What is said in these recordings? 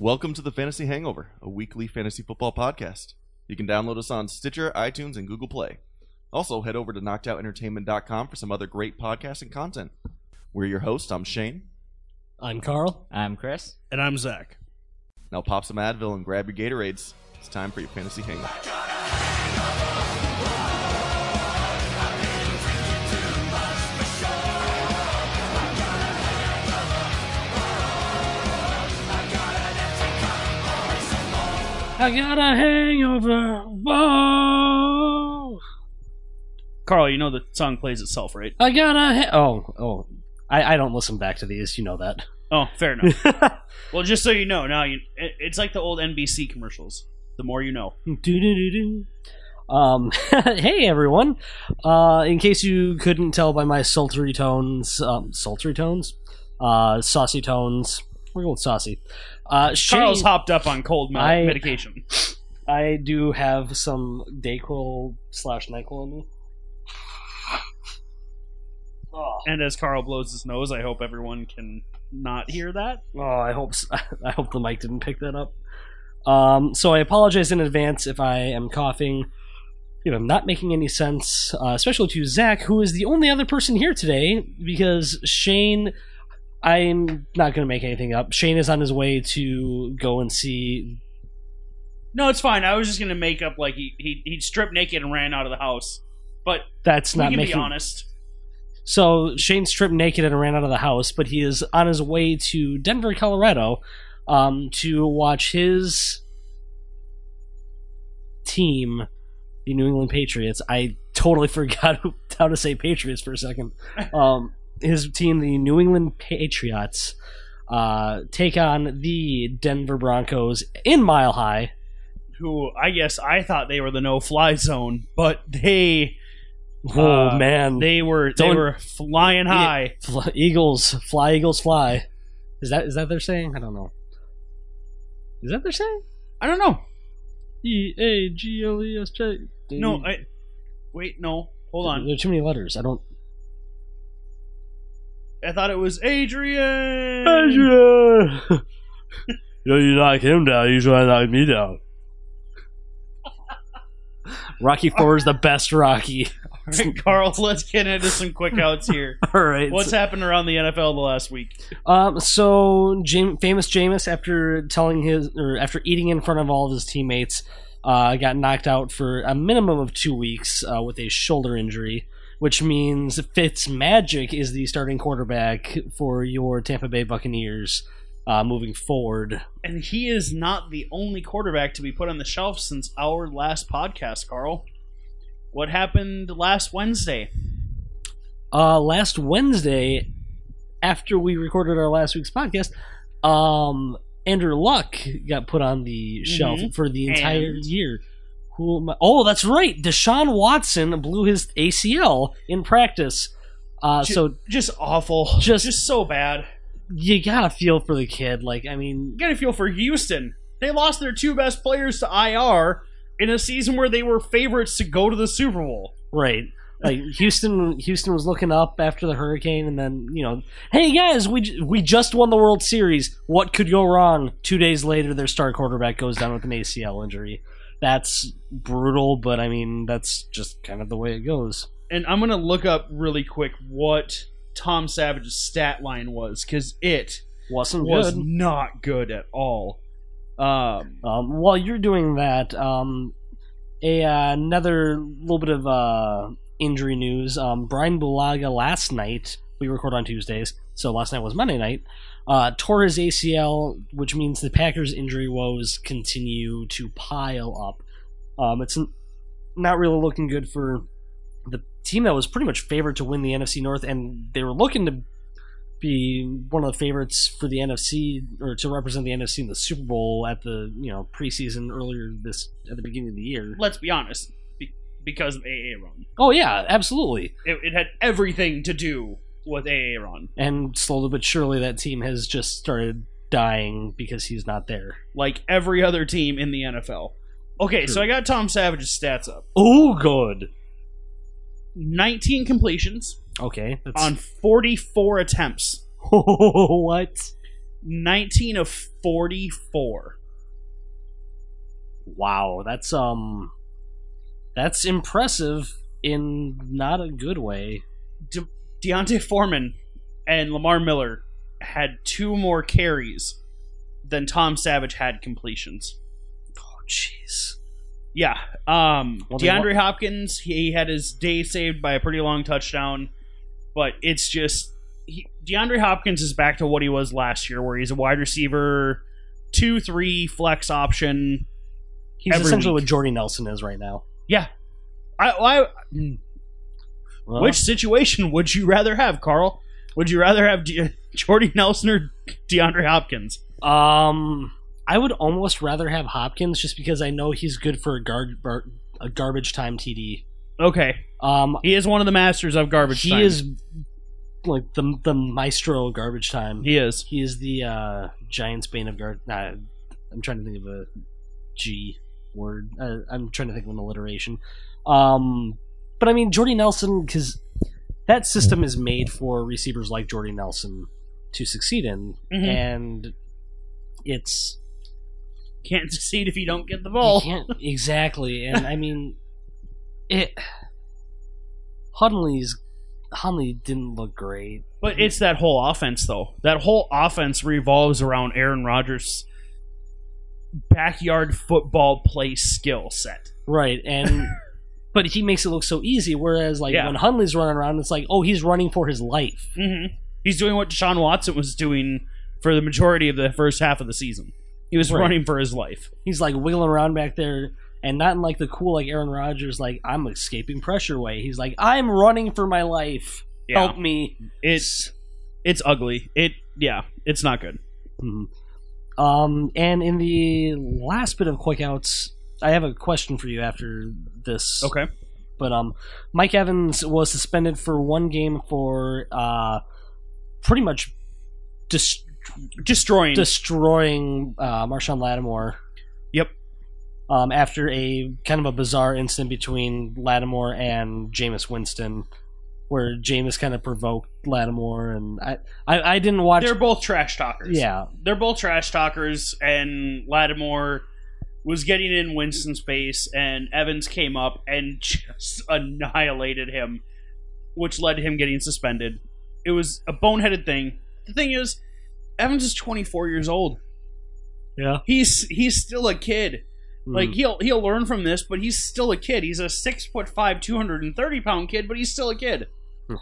Welcome to the Fantasy Hangover, a weekly fantasy football podcast. You can download us on Stitcher, iTunes, and Google Play. Also, head over to knockedoutentertainment.com for some other great podcasting content. We're your hosts. I'm Shane. I'm Carl. I'm Chris. And I'm Zack. Now pop some Advil and grab your Gatorades. It's time for your fantasy hangover. I got a hangover. Whoa! Carl, you know the song plays itself, right? I got a ha- oh oh. I, I don't listen back to these. You know that. Oh, fair enough. well, just so you know, now you it, it's like the old NBC commercials. The more you know. Um, hey everyone. Uh, in case you couldn't tell by my sultry tones, um, sultry tones, uh, saucy tones. We're going saucy. Uh, Shane, Carl's hopped up on cold me- I- medication. I do have some Dayquil slash Nyquil in me. Oh. And as Carl blows his nose, I hope everyone can not hear that. Oh, I hope s- I hope the mic didn't pick that up. Um, so I apologize in advance if I am coughing. You know, not making any sense, uh, especially to Zack, who is the only other person here today, because Shane. I'm not going to make anything up. Shane is on his way to go and see. No, it's fine. I was just gonna make up like he he he stripped naked and ran out of the house. But That's we not can making. be honest. So Shane stripped naked and ran out of the house, but he is on his way to Denver, Colorado, um, to watch his team, the New England Patriots. I totally forgot how to say Patriots for a second. Um, his team, the New England Patriots, uh, take on the Denver Broncos in Mile High. Who I guess I thought they were the no fly zone, but they Oh Uh, man, they were they Don't- were flying high. Fly, Eagles fly, Eagles fly. Is that is that their saying? I don't know. Is that their saying? I don't know. E A G L E S J. No, I wait. No, hold on. There are too many letters. I don't. I thought it was Adrian. Adrian. Yo, you knock him down. You try to knock me down. Rocky Four is the best Rocky. All right, Carl, let's get into some quick outs here. All right. What's happened around the NFL the last week? Um, so Jam- famous Jameis, after telling his or after eating in front of all of his teammates, uh, got knocked out for a minimum of two weeks uh, with a shoulder injury, which means Fitz Magic is the starting quarterback for your Tampa Bay Buccaneers uh, moving forward. And he is not the only quarterback to be put on the shelf since our last podcast, Carl. What happened last Wednesday? Uh, last Wednesday, after we recorded our last week's podcast, um, Andrew Luck got put on the shelf Mhm. for the entire And? year. Who? Oh, that's right. Deshaun Watson blew his ACL in practice. Uh, Ju- so Just awful. Just- just so bad. you gotta feel for the kid. Like, I mean, You gotta feel for Houston. They lost their two best players to IR in a season where they were favorites to go to the Super Bowl. right? Like Houston, Houston was looking up after the hurricane, and then you know, hey guys, we we just won the World Series. What could go wrong? Two days later, their star quarterback goes down with an ACL injury. That's brutal, but I mean, that's just kind of the way it goes. And I'm gonna look up really quick what Tom Savage's stat line was because it Wasn't was good. not good at all. Um, Um, while you're doing that, um, a uh, another little bit of uh, injury news. Um, Brian Bulaga last night. We record on Tuesdays, so last night was Monday night. Uh, tore his ACL, which means the Packers' injury woes continue to pile up. Um, it's not really looking good for the team that was pretty much favored to win the NFC North, and they were looking to be one of the favorites for the NFC or to represent the NFC in the Super Bowl at the you know preseason earlier this at the beginning of the year. let's be honest, be- because of Aaron, Oh yeah, absolutely. it, it had everything to do with Aaron. And slowly but surely, that team has just started dying because he's not there. like every other team in the NFL. Okay, so I got Tom Savage's stats up. Oh, good. 19 completions Okay, that's on 44 attempts. what? 19 of 44. Wow, that's um, that's impressive in not a good way. De- D'Onta Foreman and Lamar Miller had two more carries than Tom Savage had completions. Oh, jeez. Yeah. Um, Well, DeAndre Hopkins, he had his day saved by a pretty long touchdown, but it's just he, DeAndre Hopkins is back to what he was last year, where he's a wide receiver, two, three flex option. He's essentially week. what Jordy Nelson is right now. Yeah. I, I Well, which situation would you rather have, Carl? Would you rather have De- Jordy Nelson or DeAndre Hopkins? Um, I would almost rather have Hopkins just because I know he's good for a, gar- bar- a garbage time TD. Okay, Um, he is one of the masters of garbage. he time. is like the the maestro of garbage time. He is. He is the uh, Giants bane of guard. Nah, I'm trying to think of a G word. Uh, I'm trying to think of an alliteration. Um, but I mean Jordy Nelson because that system is made for receivers like Jordy Nelson to succeed in, Mhm. and it's Can't succeed if you don't get the you ball. can't exactly. And I mean, it. Hundley's Hundley didn't look great. But it's that whole offense, though. That whole offense revolves around Aaron Rodgers' backyard football play skill set. Right, and but he makes it look so easy. Whereas, like Yeah. when Hundley's running around, it's like, oh, he's running for his life. Mm-hmm. He's doing what Deshaun Watson was doing for the majority of the first half of the season. He was Right. running for his life. He's like wiggling around back there, and not in like the cool like Aaron Rodgers, like I'm escaping pressure way. He's like, I'm running for my life. Yeah, Help me. it's it's ugly. It yeah, it's not good. Mhm. Um, and in the last bit of quick outs, I have a question for you after this. Okay. But um, Mike Evans was suspended for one game for uh, pretty much dis- Destroying. destroying uh, Marshon Lattimore. Yep. Um, after a kind of a bizarre incident between Lattimore and Jameis Winston, where Jameis kind of provoked Lattimore, and I, I, I didn't watch. They're both trash talkers. yeah, they're both trash talkers, and Lattimore was getting in Winston's face, and Evans came up and just annihilated him, which led to him getting suspended. It was a boneheaded thing. The thing is, Evans is 24 years old. yeah. He's he's still a kid. Like Mhm. he'll he'll learn from this, but he's still a kid. He's a six foot five, 230 pound kid, but he's still a kid.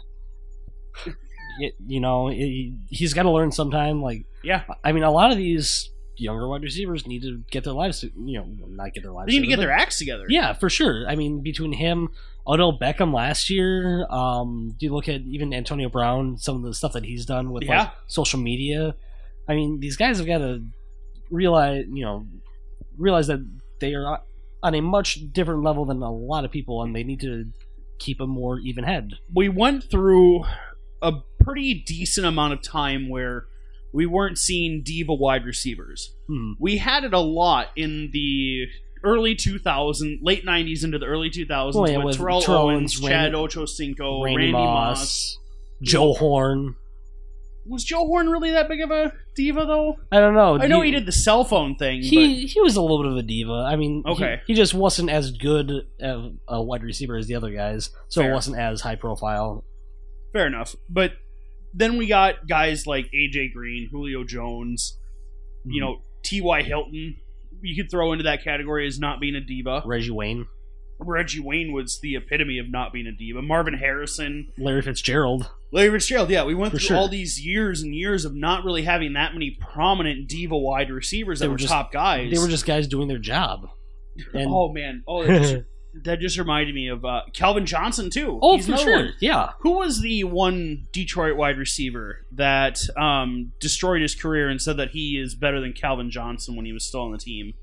Y- you know, he, he's got to learn sometime. Like, Yeah. I mean, a lot of these younger wide receivers need to get their lives, to, you know, not get their lives. They need to get their acts together. Yeah, for sure. I mean, between him, Odell Beckham last year, um, do you look at even Antonio Brown, some of the stuff that he's done with Yeah. like social media? I mean, these guys have got to realize, you know, realize that they are on a much different level than a lot of people, and they need to keep a more even head. we went through a pretty decent amount of time where we weren't seeing diva wide receivers. Hmm. We had it a lot in the early 2000s, late 90s into the early 2000s Oh, yeah, with Terrell, Terrell Owens, Chad Ochocinco, Randy, Randy, Moss. Moss, Joe Horn. Was Joe Horn really that big of a diva though? I don't know. I know Do he did the cell phone thing, He he was a little bit of a diva. I mean, Okay. he, just wasn't as good of a wide receiver as the other guys, so Fair. it wasn't as high profile. fair enough. But then we got guys like AJ Green, Julio Jones, Mm-hmm. you know, T.Y. Hilton. You could throw into that category as not being a diva. Reggie Wayne, Reggie Wayne was the epitome of not being a diva. Marvin Harrison, Larry Fitzgerald. Larry Fitzgerald. Yeah, we went For through sure. all these years and years of not really having that many prominent diva wide receivers that They were were, just- top guys. They were just guys doing their job. And oh man, oh that just, reminded me of uh, Calvin Johnson too. oh, He's for sure, one. yeah. Who was the one Detroit wide receiver that um, destroyed his career and said that he is better than Calvin Johnson when he was still on the team?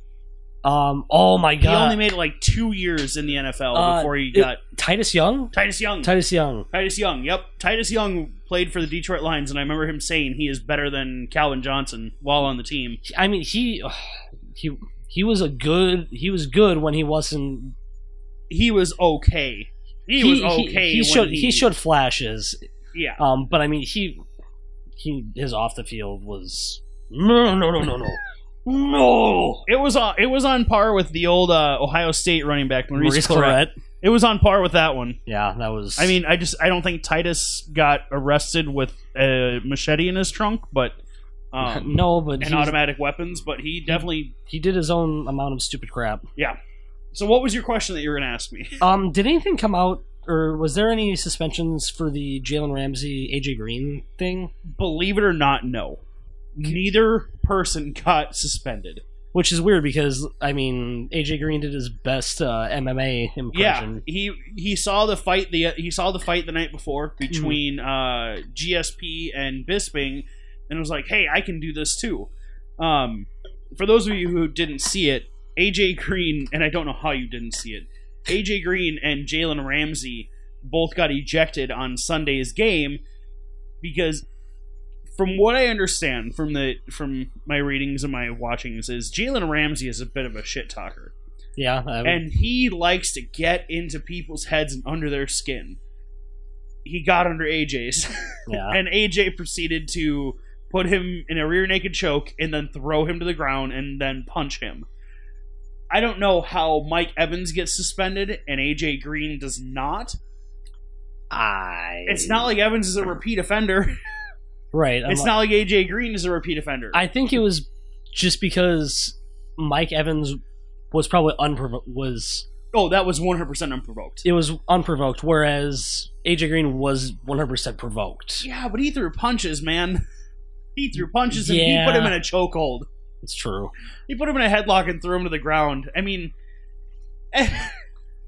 Um. Oh my god! He only made it like two years in the NFL Uh, before he it- got Titus Young. Titus Young. Titus Young. Titus Young, yep. Titus Young played for the Detroit Lions, and I remember him saying he is better than Calvin Johnson while on the team. I mean, he he he was a good. He was good when he wasn't. He was okay. He, was okay. He, when showed he, he showed flashes. Yeah. Um. But I mean, he he his off the field was No, no, no, no, no, no. It was on. It was on par with the old uh, Ohio State running back Maurice, Maurice Clarett. It was on par with that one. Yeah, that was. I mean, I just I don't think Titus got arrested with a machete in his trunk, but um, no, but and automatic weapons. But he definitely. he did his own amount of stupid crap. So, what was your question that you were going to ask me? Um, did anything come out, or was there any suspensions for the Jalen Ramsey AJ Green thing? Believe it or not, no. Neither person got suspended. Which is weird because I mean AJ Green did his best uh, MMA Yeah, he he saw the fight the he saw the fight the night before between uh, GSP and Bisping, and was like, "Hey, I can do this too." Um, for those of you who didn't see it, AJ Green and I don't know how you didn't see it. AJ Green and Jalen Ramsey both got ejected on Sunday's game because, from what I understand from the from my readings and my watchings, is Jalen Ramsey is a bit of a shit talker Yeah, would- and he likes to get into people's heads and under their skin. He got under AJ's, yeah. and AJ proceeded to put him in a rear naked choke and then throw him to the ground and then punch him. I don't know how Mike Evans gets suspended and AJ Green does not. I. It's not like Evans is a repeat offender. right. I'm It's not like AJ Green is a repeat offender. I think it was just because Mike Evans was probably unprovoked. Was oh, that was 100% unprovoked. it was unprovoked, whereas AJ Green was 100 percent provoked. Yeah, but he threw punches, man. He threw punches and he put him in a chokehold. It's true. He put him in a headlock and threw him to the ground. I mean,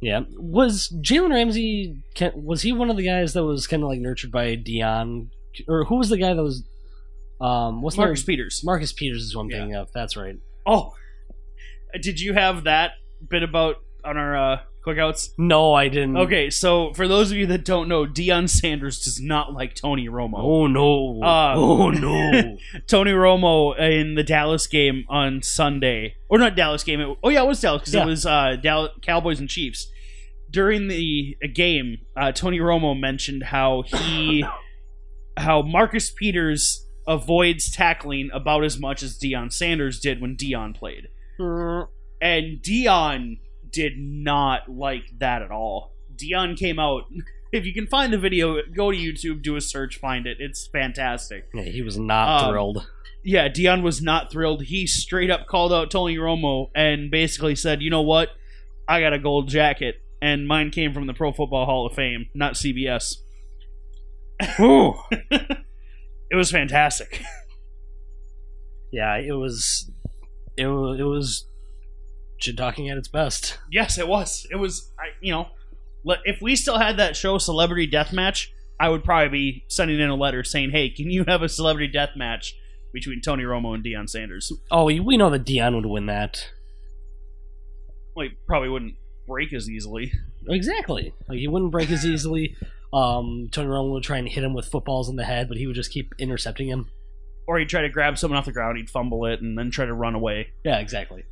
Yeah. Was Jalen Ramsey? Was he one of the guys that was kind of like nurtured by Deion, or who was the guy that was? Um, what's Marcus Peters. Marcus Peters is one Yeah. thing. Of, that's right. Oh, did you have that bit about on our uh, cookouts? No, I didn't. Okay, so for those of you that don't know, Deion Sanders does not like Tony Romo. Oh no. Uh, oh no. Tony Romo in the Dallas game on Sunday, or not Dallas game. It, oh yeah, it was Dallas because Yeah. it was uh, Dallas, Cowboys and Chiefs. During the uh, game, uh, Tony Romo mentioned how he, how Marcus Peters avoids tackling about as much as Deion Sanders did when Deion played, and Deion did not like that at all. Deion came out. If you can find the video, go to YouTube, do a search, find it. It's fantastic. yeah, he was not Um, thrilled. Yeah, Deion was not thrilled. He straight up called out Tony Romo and basically said, "You know what? I got a gold jacket, and mine came from the Pro Football Hall of Fame, not CBS." it was fantastic. Yeah, it was. It was. It was. Shit talking at its best. yes, it was. It was. I, you know, if we still had that show, Celebrity Deathmatch, I would probably be sending in a letter saying, "Hey, can you have a celebrity death match between Tony Romo and Deion Sanders?" Oh, we know that Deion would win that. Like, probably wouldn't break as easily. Exactly. Like he wouldn't break as easily. Um, Tony Romo would try and hit him with footballs in the head, but he would just keep intercepting him. or he'd try to grab someone off the ground, he'd fumble it, and then try to run away. Yeah, exactly.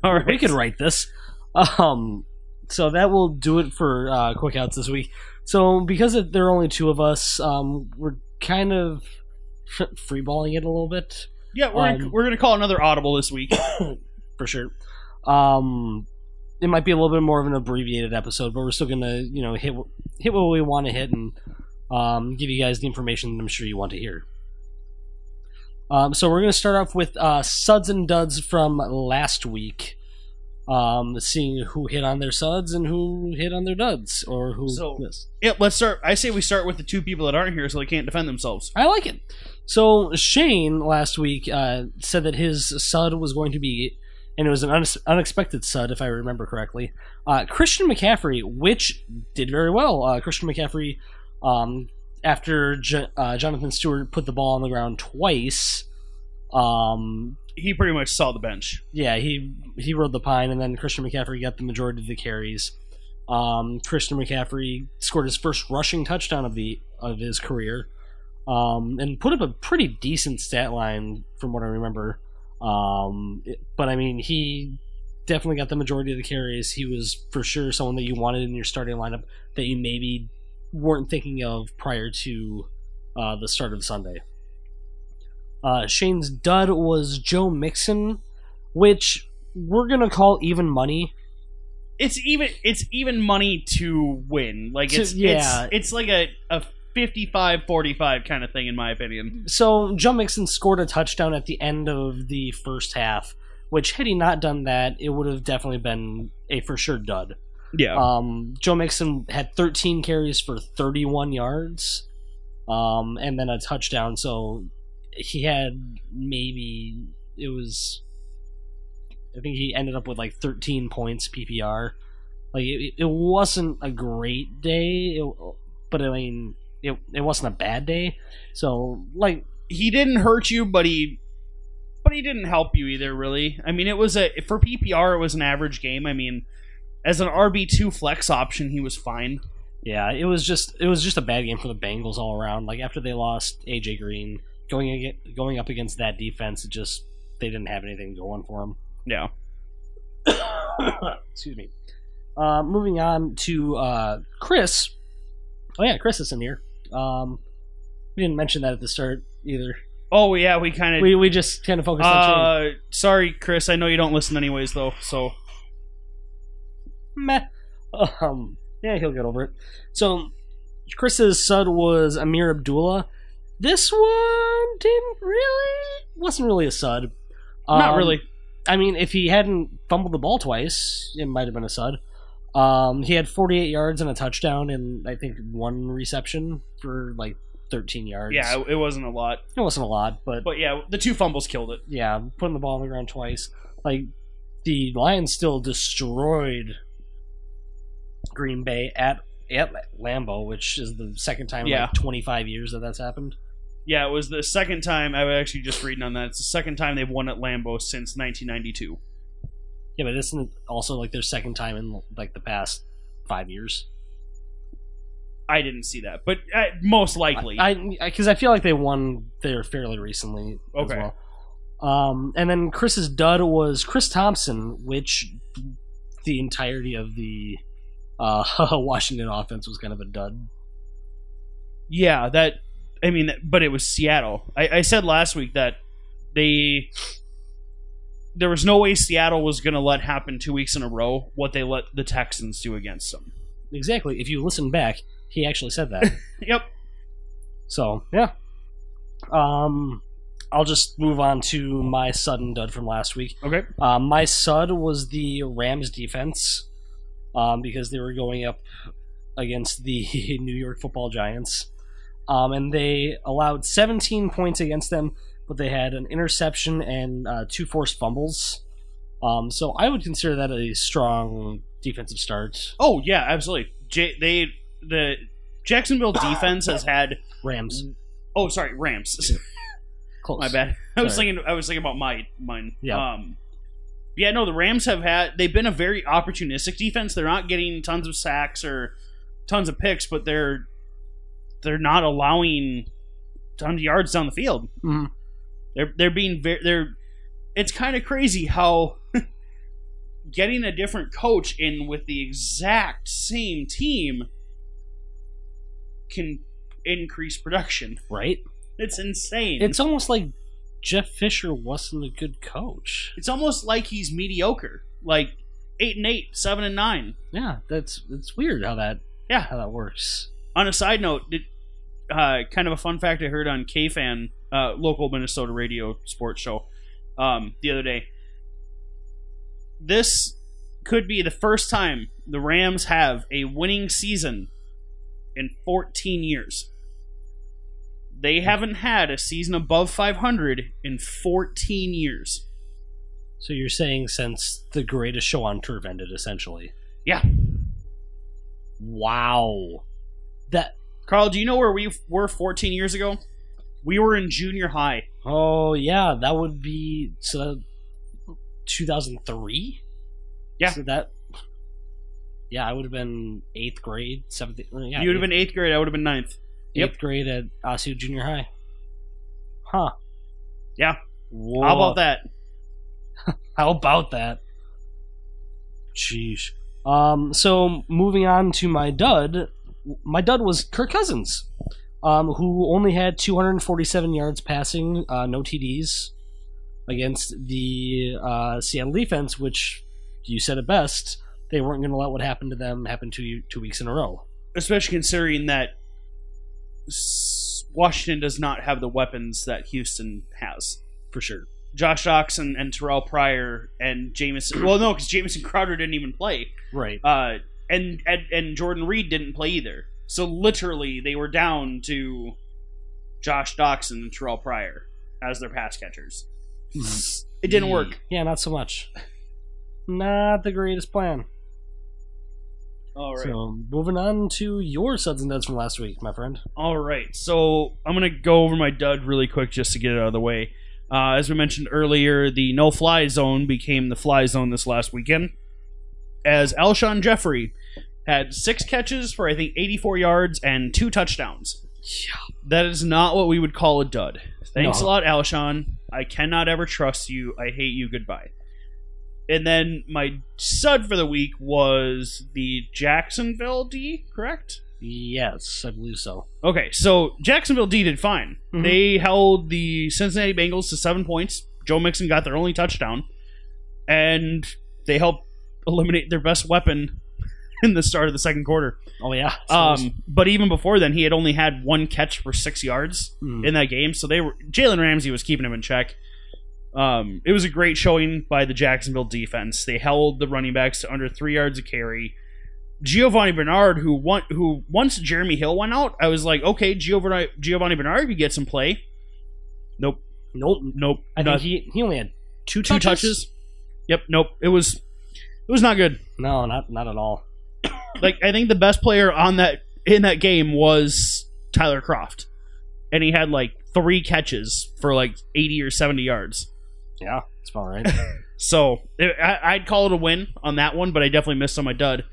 All right, We could write this. Um, so that will do it for uh, quick outs this week. So because it, there are only two of us, um, we're kind of freeballing it a little bit Yeah, we're gonna, Um, we're gonna call another audible this week. for sure. Um, it might be a little bit more of an abbreviated episode, but we're still gonna you know hit hit what we want to hit and um, give you guys the information that I'm sure you want to hear. Um, so we're gonna start off with uh, suds and duds from last week. Um, seeing who hit on their suds and who hit on their duds, or who So- missed. yeah, let's start. I say we start with the two people that aren't here, so they can't defend themselves. I like it. So Shane last week uh, said that his sud was going to be, and it was an unex- unexpected sud, if I remember correctly. Uh, Christian McCaffrey, which did very well. Uh, Christian McCaffrey, um, after J- uh, Jonathan Stewart put the ball on the ground twice, um, He pretty much saw the bench. yeah, he he rode the pine, and then Christian McCaffrey got the majority of the carries. Um, Christian McCaffrey scored his first rushing touchdown of the of his career, um, and put up a pretty decent stat line from what I remember. Um, it- but I mean, he definitely got the majority of the carries. He was for sure someone that you wanted in your starting lineup that you maybe weren't thinking of prior to uh, the start of Sunday. Uh, Shane's dud was Joe Mixon, which we're gonna call even money. It's even it's even money to win. Like it's yeah. it's it's like a a 55-45 kind of thing in my opinion. So Joe Mixon scored a touchdown at the end of the first half, which had he not done that, it would have definitely been a for sure dud. Yeah. Um, Joe Mixon had 13 carries for 31 yards, um, and then a touchdown. So he had maybe it was, I think he ended up with like 13 points PPR. Like it, it wasn't a great day, it, but I mean, it it wasn't a bad day. So like he didn't hurt you, but he but he didn't help you either. Really, I mean, it was a for PPR, it was an average game. I mean, as an RB two flex option, he was fine. Yeah, it was just it was just a bad game for the Bengals all around. Like after they lost AJ Green, going ag- going up against that defense, it just they didn't have anything going for them. Yeah, Excuse me. Uh, moving on to uh, Chris. Oh yeah, Chris is in here. Um, we didn't mention that at the start either. Oh yeah, we kind of. We we just kind of focused on Uh, sorry, Chris. I know you don't listen anyways, though. So Meh. Um, yeah, he'll get over it. So, Chris's sud was Ameer Abdullah. This one didn't really wasn't really a sud. not Um, really. I mean, if he hadn't fumbled the ball twice, it might have been a sud. Um, he had 48 yards and a touchdown, and I think one reception for like 13 yards. Yeah, it wasn't a lot, it wasn't a lot, but, but yeah, the two fumbles killed it. yeah, putting the ball on the ground twice. Like the Lions still destroyed Green Bay at at Lambeau, which is the second time in Yeah. like 25 years that that's happened. Yeah, it was the second time. I was actually just reading on that. It's the second time they've won at Lambeau since 1992. Yeah, but isn't also like their second time in like the past five years? I didn't see that, but uh, most likely. I because I, feel like they won there fairly recently Okay. as well. Um, and then Chris's dud was Chris Thompson, which the entirety of the uh, Washington offense was kind of a dud. Yeah, that. I mean, but it was Seattle. I, I said last week that they. There was no way Seattle was going to let happen two weeks in a row what they let the Texans do against them. Exactly. If you listen back, he actually said that. Yep. so yeah. Um, I'll just move on to my sudden dud from last week. Okay. Um, my sud was the Rams defense um, because they were going up against the New York Football Giants, um, and they allowed 17 points against them, but they had an interception and uh, two forced fumbles. Um, so I would consider that a strong defensive start. Oh yeah, absolutely. J- they the Jacksonville defense has had. Rams, Oh, sorry, Rams. close. My bad. I was Sorry. thinking. I was thinking about my mine. Yeah. Um, yeah. No, the Rams have had. They've been a very opportunistic defense. They're not getting tons of sacks or tons of picks, but they're they're not allowing tons of yards down the field. Mhm. They're they're being very. They're. It's kind of crazy how getting a different coach in with the exact same team can increase production. Right? It's insane. It's almost like Jeff Fisher wasn't a good coach. It's almost like he's mediocre, like eight and eight, seven and nine. Yeah, that's it's weird how that Yeah. how that works. On a side note, did, uh, kind of a fun fact I heard on KFan, uh, local Minnesota radio sports show, um, the other day. This could be the first time the Rams have a winning season in 14 years. They haven't had a season above 500 in 14 years. So you're saying since the greatest show on turf ended, essentially. Yeah. Wow. That Carl, do you know where we were 14 years ago? We were in junior high. oh yeah, that would be so 2003? Yeah. So that Yeah, I would have been 8th grade, 7th yeah. you would have been eighth grade. I would have been ninth. 8th yep. grade at Osseo Junior High. Huh. Yeah. Whoa. How about that? How about that? Sheesh. Um, so moving on to my dud, my dud was Kirk Cousins, um, who only had 247 yards passing, uh, no TDs, against the uh, Seattle defense, which you said it best. They weren't going to let what happened to them happen two two weeks in a row. especially considering that Washington does not have the weapons that Houston has. For sure. Josh Doctson and Terrell Pryor and Jamison. Well, no, because Jamison Crowder didn't even play. Right. Uh, and, and and Jordan Reed didn't play either. So literally, they were down to Josh Doctson and Terrell Pryor as their pass catchers. It didn't work. Yeah, not so much. Not the greatest plan. All right. So, moving on to your suds and duds from last week, my friend. All right, so I'm gonna go over my dud really quick just to get it out of the way. Uh, as we mentioned earlier, the no-fly zone became the fly zone this last weekend, as Alshon Jeffery had six catches for I think 84 yards and two touchdowns. Yeah. That is not what we would call a dud. Thanks No. a lot, Alshon. I cannot ever trust you. I hate you. Goodbye. And then my sud for the week was the Jacksonville D, correct? Yes, I believe so. Okay, so Jacksonville D did fine. Mhm. They held the Cincinnati Bengals to seven points. Joe Mixon got their only touchdown, and they helped eliminate their best weapon in the start of the second quarter. Oh yeah. Um, but even before then, he had only had one catch for six yards Hmm. in that game. So they were Jalen Ramsey was keeping him in check. Um, it was a great showing by the Jacksonville defense. They held the running backs to under three yards a carry. Giovani Bernard, who won, who once Jeremy Hill went out, I was like, okay, Giovani Giovani Bernard could get some play. Nope, nope. nope, I not- think he he only had two two touches. touches. Yep, nope. It was it was not good. No, not not at all. like I think the best player on that in that game was Tyler Kroft, and he had like three catches for like eighty or seventy yards. Yeah, it's about right. So it, I, I'd call it a win on that one, but I definitely missed on my dud.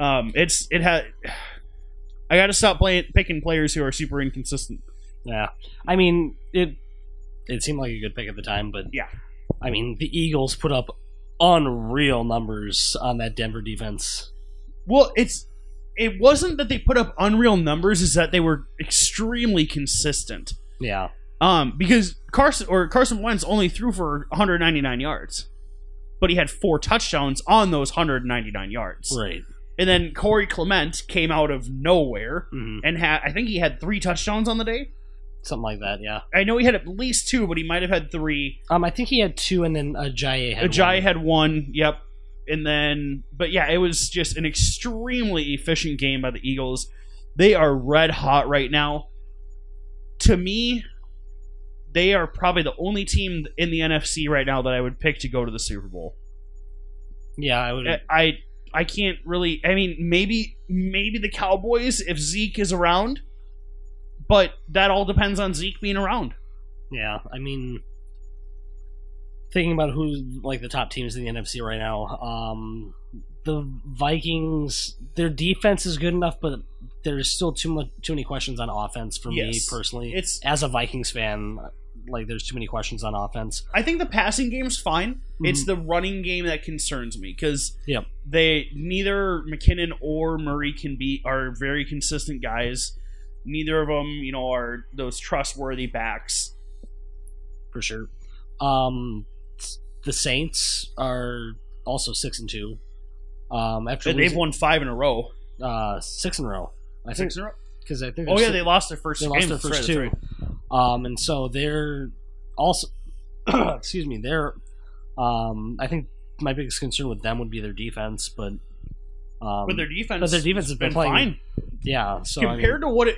Um, it's it had. I got to stop playing picking players who are super inconsistent. yeah. I mean, it it seemed like a good pick at the time, but Yeah. I mean, the Eagles put up unreal numbers on that Denver defense. Well, it's it wasn't that they put up unreal numbers; is that they were extremely consistent. Yeah. Um, because Carson or Carson Wentz only threw for 199 yards, but he had four touchdowns on those 199 yards. Right. And then Corey Clement came out of nowhere hmm and had I think he had three touchdowns on the day. Something like that. Yeah. I know he had at least two, but he might have had three. Um, I think he had two, and then Ajayi had Ajayi one. had one. Yep. And then, but yeah, it was just an extremely efficient game by the Eagles. They are red hot right now. To me, they are probably the only team in the NFC right now that I would pick to go to the Super Bowl. Yeah, I would. I I, can't really. I mean, maybe maybe the Cowboys if Zeke is around, but that all depends on Zeke being around. Yeah, I mean, thinking about who's like the top teams in the NFC right now, um, the Vikings, their defense is good enough, but there's still too much, too many questions on offense for me personally. It's As a Vikings fan, like there's too many questions on offense. I think the passing game's fine. It's Mhm. the running game that concerns me because Yep. they neither McKinnon or Murray can be are very consistent guys. Neither of them, you know, are those trustworthy backs. for sure. Um, the Saints are also six and two. Um, after they've losing- won five in a row. uh, six in a row. I think in a row. because I think Oh yeah, they lost their first they two lost their first right, two. right. Um, and so they're also, excuse me, they're, um, I think my biggest concern with them would be their defense, but, um, But their defense, but their defense has been playing- fine yeah, so I mean, compared to what it,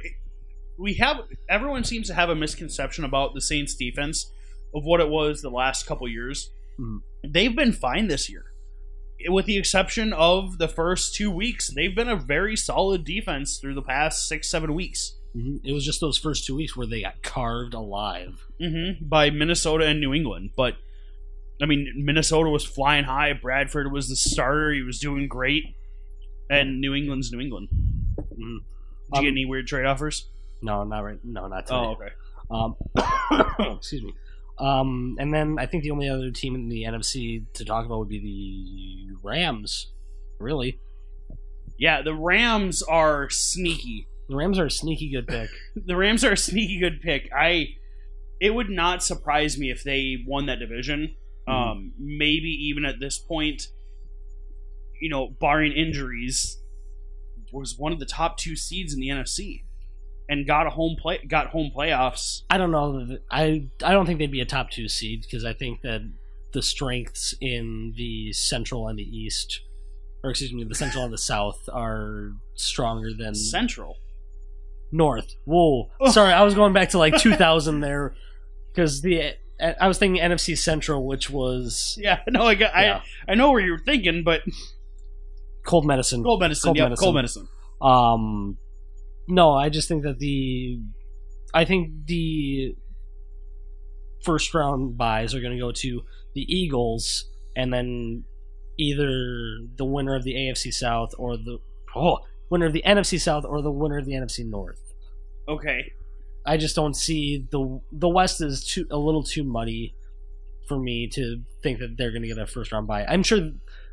we have. Everyone seems to have a misconception about the Saints' defense of what it was the last couple years. Mhm. They've been fine this year, with the exception of the first two weeks. They've been a very solid defense through the past six, seven weeks. Mhm, it was just those first two weeks where they got carved alive. hmm by Minnesota and New England. But I mean, Minnesota was flying high. Bradford was the starter. He was doing great. And New England's New England. Mhm. Did you Um, get any weird trade offers? No, not right. No, not today. Oh, okay. Um, excuse me. Um, and then I think the only other team in the NFC to talk about would be the Rams. Really? Yeah, the Rams are sneaky. The Rams are a sneaky good pick. the Rams are a sneaky good pick. I it would not surprise me if they won that division. Mhm. Um, maybe even at this point, you know, barring injuries, was one of the top two seeds in the NFC, and got a home play, got home playoffs. I don't know. I I don't think they'd be a top two seed because I think that the strengths in the Central and the East, or excuse me, the Central and the South are stronger than Central. North. Whoa, sorry, I was going back to like 2000 there because the I was thinking NFC Central, which was Yeah, no, I got, Yeah. I I know where you're thinking, but cold medicine. cold medicine, Cold yeah, medicine. cold medicine. Um, no, I just think that the, I think the first round byes are going to go to the Eagles, and then either the winner of the AFC South or the oh winner of the NFC South or the winner of the NFC North. Okay, I just don't see the the West is too a little too muddy for me to think that they're going to get a first round bye. I'm sure.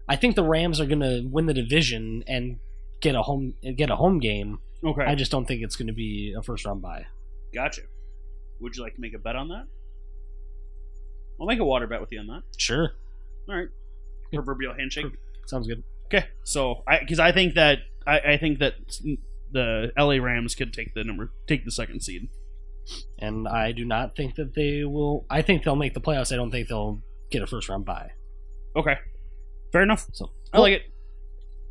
I think the Rams are going to win the division and get a home get a home game. okay, I just don't think it's going to be a first round bye. gotcha. Would you like to make a bet on that? I'll make a water bet with you on that. Sure, All right, proverbial handshake. sounds good. Okay, so I because I think that I, I think that the LA Rams could take the number take the second seed. And I do not think that they will. I think they'll make the playoffs. I don't think they'll get a first round bye. Okay, fair enough. So I like it.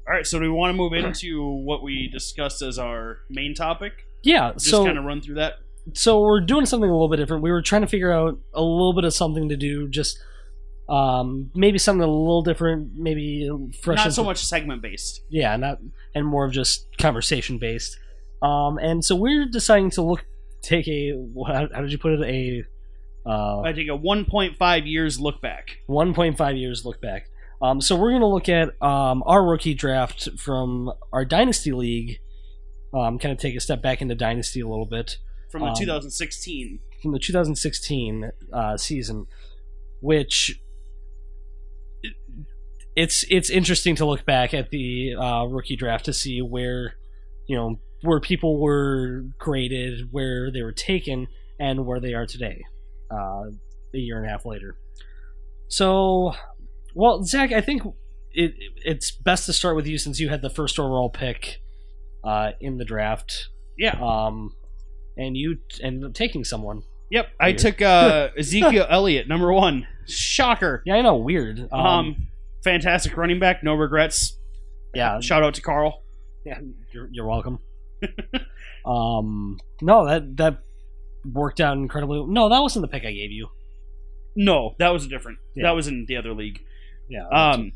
All right, so do we want to move into what we discussed as our main topic? yeah. Just so kind of run through that. so we're doing something a little bit different. We were trying to figure out a little bit of something to do, just um, maybe something a little different, maybe fresh. Not so much segment based. yeah, not and more of just conversation based. Um, and so we're deciding to look, take a how did you put it a uh, I take a 1.5 years look back. 1.5 years look back. Um, so we're going to look at um, our rookie draft from our dynasty league. Um, kind of take a step back into dynasty a little bit from the Um, 2016. from the 2016 uh, season, which it's it's interesting to look back at the uh, rookie draft to see where you know where people were graded, where they were taken, and where they are today, uh, a year and a half later. So, well, Zack, I think it it's best to start with you since you had the first overall pick uh, in the draft, Yeah. um, and you ended up taking someone. Yep. I took uh, Ezekiel Elliott, number one. Shocker. Yeah, I know, weird. Um, Um, fantastic running back. No regrets. yeah, Shout out to Carl. yeah, you're, you're welcome. um, no, that that worked out incredibly. No, that wasn't the pick I gave you. No, that was a different. Yeah. That was in the other league. Yeah, Um,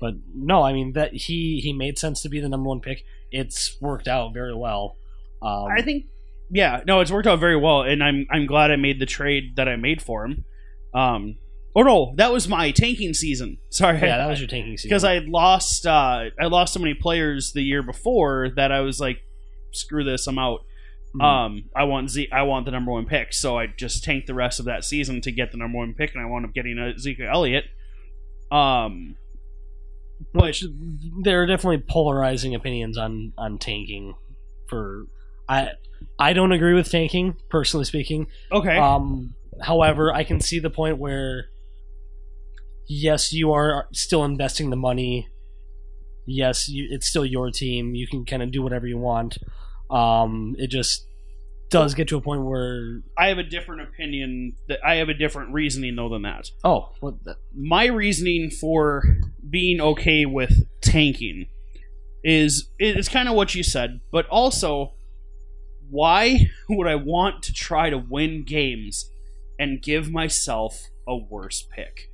but no, I mean that he he made sense to be the number one pick. It's worked out very well. Um, I think, yeah, no, it's worked out very well, and I'm I'm glad I made the trade that I made for him. Um, oh no, that was my tanking season. Sorry, yeah, that was your tanking season because I had lost uh, I lost so many players the year before that I was like, screw this, I'm out. Mhm. Um, I want Z, I want the number one pick, so I just tanked the rest of that season to get the number one pick, and I wound up getting a Ezekiel Elliott. Um, which there are definitely polarizing opinions on on tanking. For I I don't agree with tanking personally speaking. okay, Um, however, I can see the point where, yes, you are still investing the money. Yes, you, it's still your team. You can kind of do whatever you want. Um, it just does get to a point where, I have a different opinion. That I have a different reasoning though than that. oh, what? The, my reasoning for being okay with tanking is it's kind of what you said, but also why would I want to try to win games and give myself a worse pick?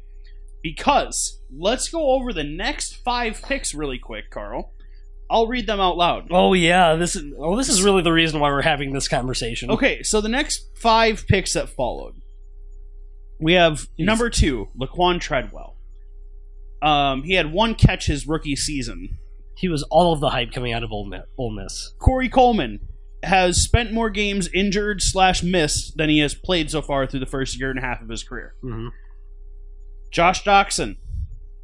Because let's go over the next five picks really quick, Carl. I'll read them out loud. oh yeah, this is. Oh, this is really the reason why we're having this conversation. Okay, so the next five picks that followed, we have number two, Laquon Treadwell. Um, he had one catch his rookie season. he was all of the hype coming out of Ole Miss. Corey Coleman has spent more games injured slash missed than he has played so far through the first year and a half of his career. hmm Josh Doctson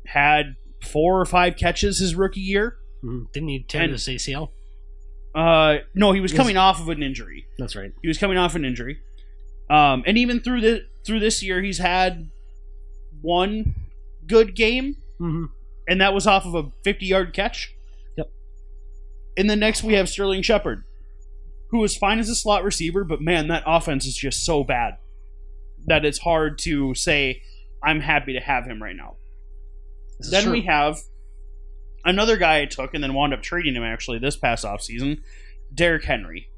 had four or five catches his rookie year. hmm Didn't he tear his ACL? Uh, no, he was coming off of an injury. That's right. He was coming off an injury. Um, and even through the through this year, he's had one good game, hmm and that was off of a 50 yard catch. Yep. And then next we have Sterling Shepard, who is fine as a slot receiver, but man, that offense is just so bad that it's hard to say I'm happy to have him right now. This Then we have another guy I took and then wound up trading him actually this past offseason, Derrick Henry.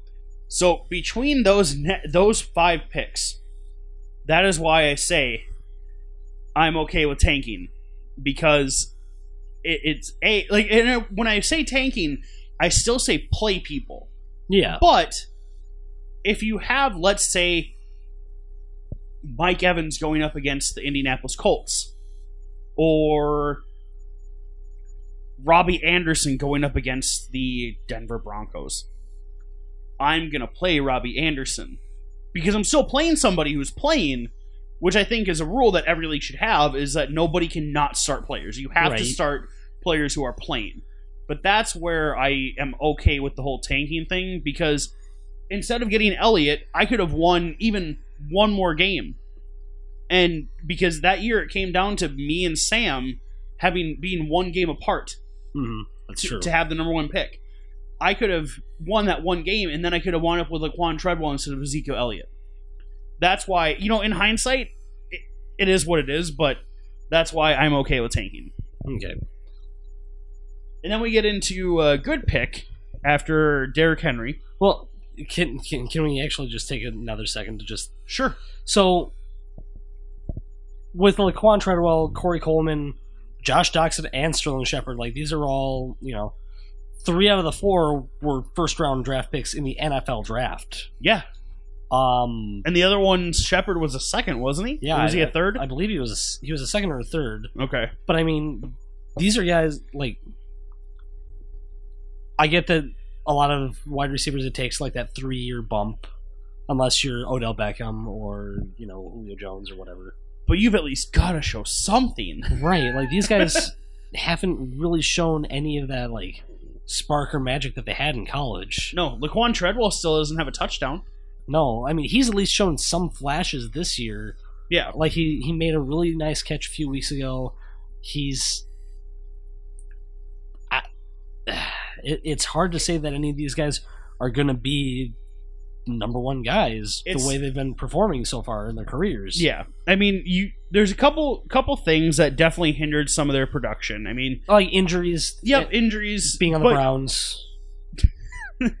So between those ne- those five picks, that is why I say I'm okay with tanking because it, it's a like and when I say tanking, I still say play people. yeah. But if you have, let's say, Mike Evans going up against the Indianapolis Colts, or Robby Anderson going up against the Denver Broncos, I'm going to play Robby Anderson because I'm still playing somebody who's playing, which I think is a rule that every league should have is that nobody can not start players. You have to start players who are playing. But that's where I am okay with the whole tanking thing because instead of getting Elliott, I could have won even one more game. And because that year it came down to me and Sam having being one game apart hmm That's to, true. to have the number one pick. I could have won that one game, and then I could have wound up with Laquon Treadwell instead of Ezekiel Elliott. That's why, you know, in hindsight, it, it is what it is, but that's why I'm okay with tanking. okay. And then we get into a good pick after Derrick Henry. Well, can, can can we actually just take another second to just Sure. so with Laquon Treadwell, Corey Coleman, Josh Doctson, and Sterling Shepard, like these are all you know, three out of the four were first round draft picks in the NFL draft. Yeah. Um, And the other one, Shepard, was a second, wasn't he? yeah, Or was he a third? I believe he was he was a second or a third. okay. But I mean, these are guys like I get that a lot of wide receivers it takes like that three year bump, unless you're Odell Beckham or you know Julio Jones or whatever. But you've at least got to show something. Right, like these guys haven't really shown any of that like spark or magic that they had in college. No, Laquon Treadwell still doesn't have a touchdown. No, I mean he's at least shown some flashes this year. Yeah. Like he he made a really nice catch a few weeks ago. He's I, it, it's hard to say that any of these guys are going to be number one guys It's- the way they've been performing so far in their careers. Yeah. I mean, you there's a couple couple things that definitely hindered some of their production. I mean, like injuries. yep, injuries being on the but, Browns.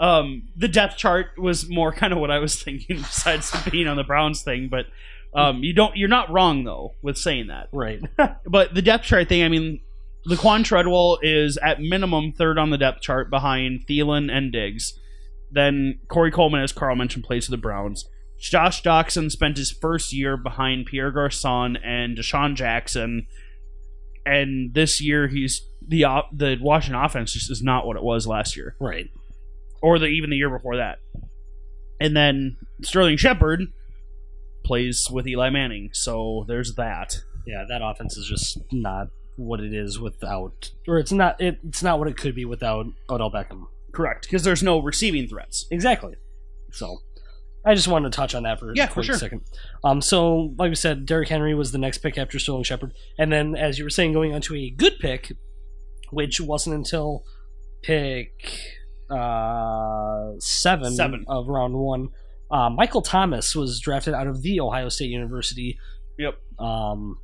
Um, the depth chart was more kind of what I was thinking, besides being on the Browns thing. But um, you don't, you're not wrong though with saying that. Right. But the depth chart thing, I mean, Laquon Treadwell is at minimum third on the depth chart behind Thielen and Diggs. Then Corey Coleman, as Carl mentioned, plays for the Browns. Josh Doctson spent his first year behind Pierre Garcon and DeSean Jackson, and this year he's the op- the Washington offense just is not what it was last year right. or the even the year before that. And then Sterling Shepard plays with Eli Manning, so there's that. Yeah, that offense is just not what it is without, or it's not. It, it's not what it could be without Odell Beckham. Correct, because there's no receiving threats. Exactly. So, I just wanted to touch on that for, Yeah, for for a sure. second. Um, so like we said, Derrick Henry was the next pick after Sterling Shepard, and then as you were saying, going on to a good pick, which wasn't until pick uh, seven, Seven. of round one. Uh, Michael Thomas was drafted out of the Ohio State University. Yep. Um,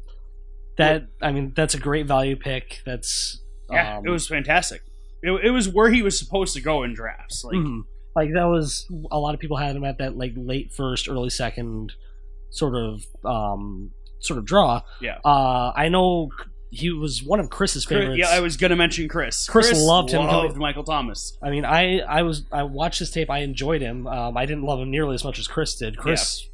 that I mean, that's a great value pick. That's Yeah, um, it was fantastic. It, it was where he was supposed to go in drafts. Like, Mhm. Like that was a lot of people had him at that like late first, early second sort of um sort of draw. Yeah. Uh I know he was one of Chris's Chris- favorites. yeah, I was gonna mention Chris. Chris loved him Loved Michael Thomas. I mean, I I was I watched his tape. I enjoyed him. Um, I didn't love him nearly as much as Chris did. Chris,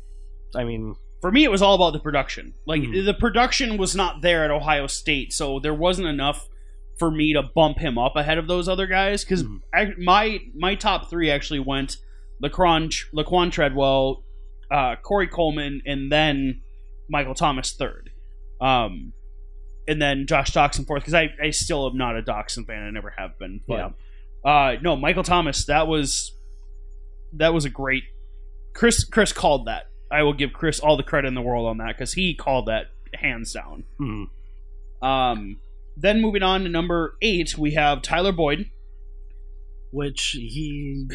I mean, For me, it was all about the production. Like Mhm. the production was not there at Ohio State, so there wasn't enough for me to bump him up ahead of those other guys. Because Mhm. my my top three actually went Laquon Laquon Treadwell, uh, Corey Coleman, and then Michael Thomas third. Um, and then Josh Doctson fourth because I, I still am not a Doctson fan. I never have been. But, Yeah. Uh, no, Michael Thomas. That was that was a great. Chris Chris called that. I will give Chris all the credit in the world on that because he called that hands down. Mhm. Um, then moving on to number eight, we have Tyler Boyd. Which he,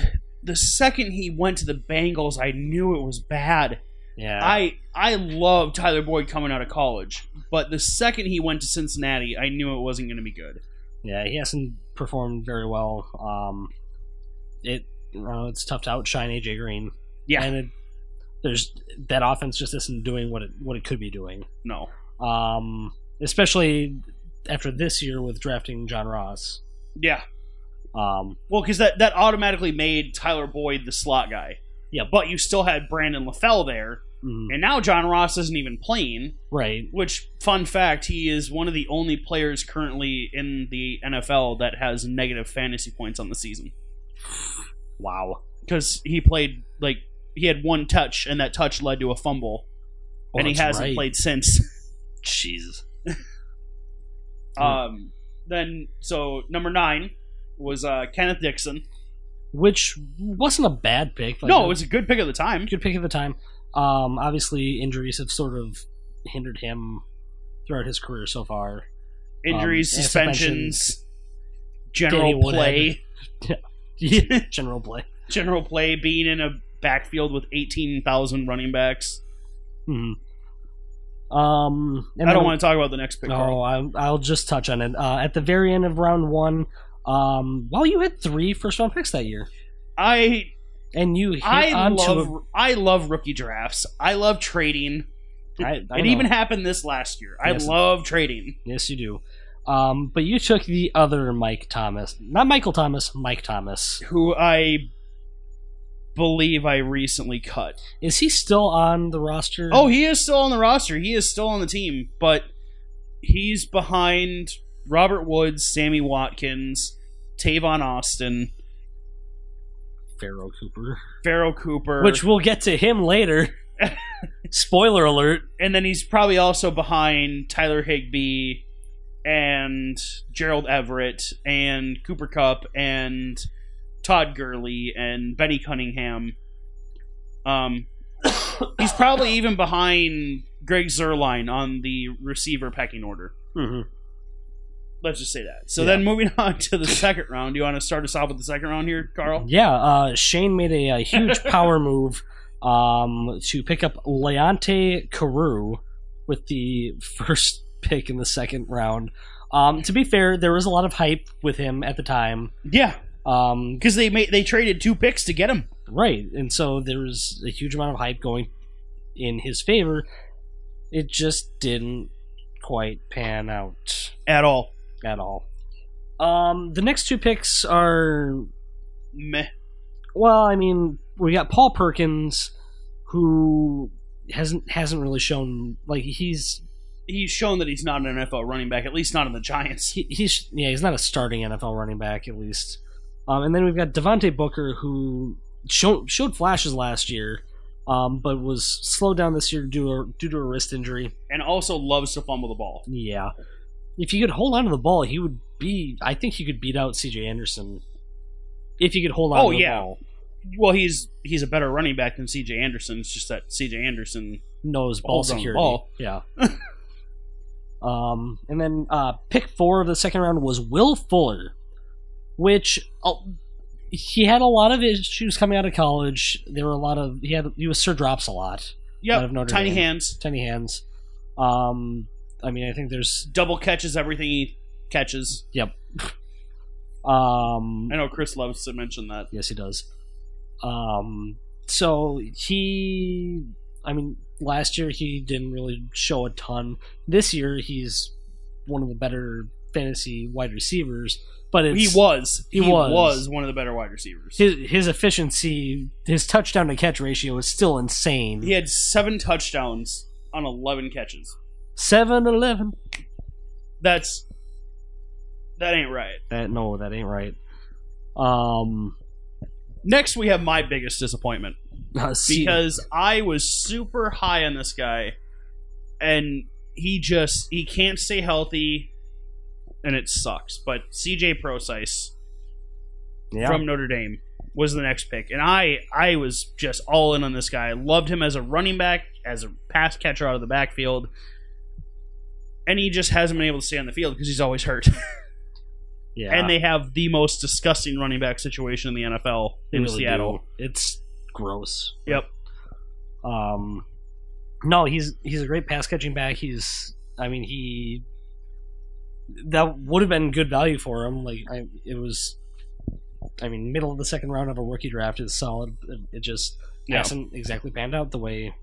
The second he went to the Bengals, I knew it was bad. yeah, I I love Tyler Boyd coming out of college, but the second he went to Cincinnati, I knew it wasn't going to be good. yeah, he hasn't performed very well. Um, it, you know, it's tough to outshine AJ Green. Yeah, and it, there's that offense just isn't doing what it what it could be doing. no, Um, especially after this year with drafting John Ross. yeah. Um, Well, because that that automatically made Tyler Boyd the slot guy. Yeah. but you still had Brandon LaFell there, mhm, and now John Ross isn't even playing. right. Which, fun fact, he is one of the only players currently in the NFL that has negative fantasy points on the season Wow. because he played like he had one touch, and that touch led to a fumble, Oh, and he hasn't right. played since. Jesus. Um, then so number nine was uh, Kenneth Dixon. Which wasn't a bad pick. Like, no, it was a good pick at the time. good pick at the time. Um, obviously, injuries have sort of hindered him throughout his career so far. Injuries, Um, suspensions, general play, General play. general play, being in a backfield with eighteen thousand running backs. hmm Um, and I don't then- want to talk about the next pick. No, I'll, I'll just touch on it. Uh, at the very end of round one, um, well, you had three first round picks that year, I and you hit I onto love I love rookie drafts. I love trading. a, I, I it know. even happened this last year. I Yes. love trading. yes, you do. Um, but you took the other Mike Thomas, not Michael Thomas, Mike Thomas. Who I believe I recently cut. Is he still on the roster? Oh, he is still on the roster. He is still on the team, but he's behind Robert Woods, Sammy Watkins, Tavon Austin, Pharoh Cooper, Pharoh Cooper, which we'll get to him later. Spoiler alert. and then he's probably also behind Tyler Higbee and Gerald Everett and Cooper Kupp and Todd Gurley and Benny Cunningham. Um, he's probably even behind Greg Zuerlein on the receiver pecking order. hmm Let's just say that. So Yeah. then moving on to the second round. Do you want to start us off with the second round here, Carl? Yeah, uh, Shane made a, a huge power move um, to pick up Leonte Carroo with the first pick in the second round. Um, to be fair, there was a lot of hype with him at the time. Yeah, Um, because they made they traded two picks to get him. right, and so there was a huge amount of hype going in his favor. It just didn't quite pan out At all. at all. Um, the next two picks are Meh. Well, I mean, we got Paul Perkins, who hasn't hasn't really shown like he's He's shown that he's not an NFL running back, at least not in the Giants. he, he's yeah he's not a starting NFL running back at least. Um, and then we've got Devontae Booker, who showed showed flashes last year, um, but was slowed down this year due to, due to a wrist injury. and also loves to fumble the ball. Yeah, if he could hold on to the ball, he would be. I think he could beat out C.J. Anderson if he could hold on. Oh, to the yeah. ball. Well, he's he's a better running back than C.J. Anderson. It's just that C.J. Anderson. knows ball security. ball. Yeah. um, and then uh, pick four of the second round was Will Fuller, which uh, he had a lot of issues coming out of college. There were a lot of he had he was Sir Drops a lot, Yep, tiny Dame. hands, tiny hands. Um, I mean, I think there's double catches everything he catches. yep. um, I know Chris loves to mention that. Yes, he does. Um, so he, I mean, last year he didn't really show a ton. This year he's one of the better fantasy wide receivers, but it's, He was. He was. was one of the better wide receivers. his his efficiency, his touchdown to catch ratio is still insane. He had seven touchdowns on eleven catches. Seven eleven. That's that ain't right. That no, that ain't right. Um, Next, we have my biggest disappointment. uh, because I was super high on this guy, and he just he can't stay healthy, and it sucks. But CJ Procise, Yeah. from Notre Dame was the next pick, and I I was just all in on this guy. I loved him as a running back, as a pass catcher out of the backfield, and he just hasn't been able to stay on the field because he's always hurt. yeah. and they have the most disgusting running back situation in the NFL in really Seattle. do. It's gross. Yep. Um, no, he's he's a great pass catching back. He's, I mean, he that would have been good value for him. Like, I, it was, I mean, middle of the second round of a rookie draft is solid. It, it just Yeah. hasn't exactly panned out the way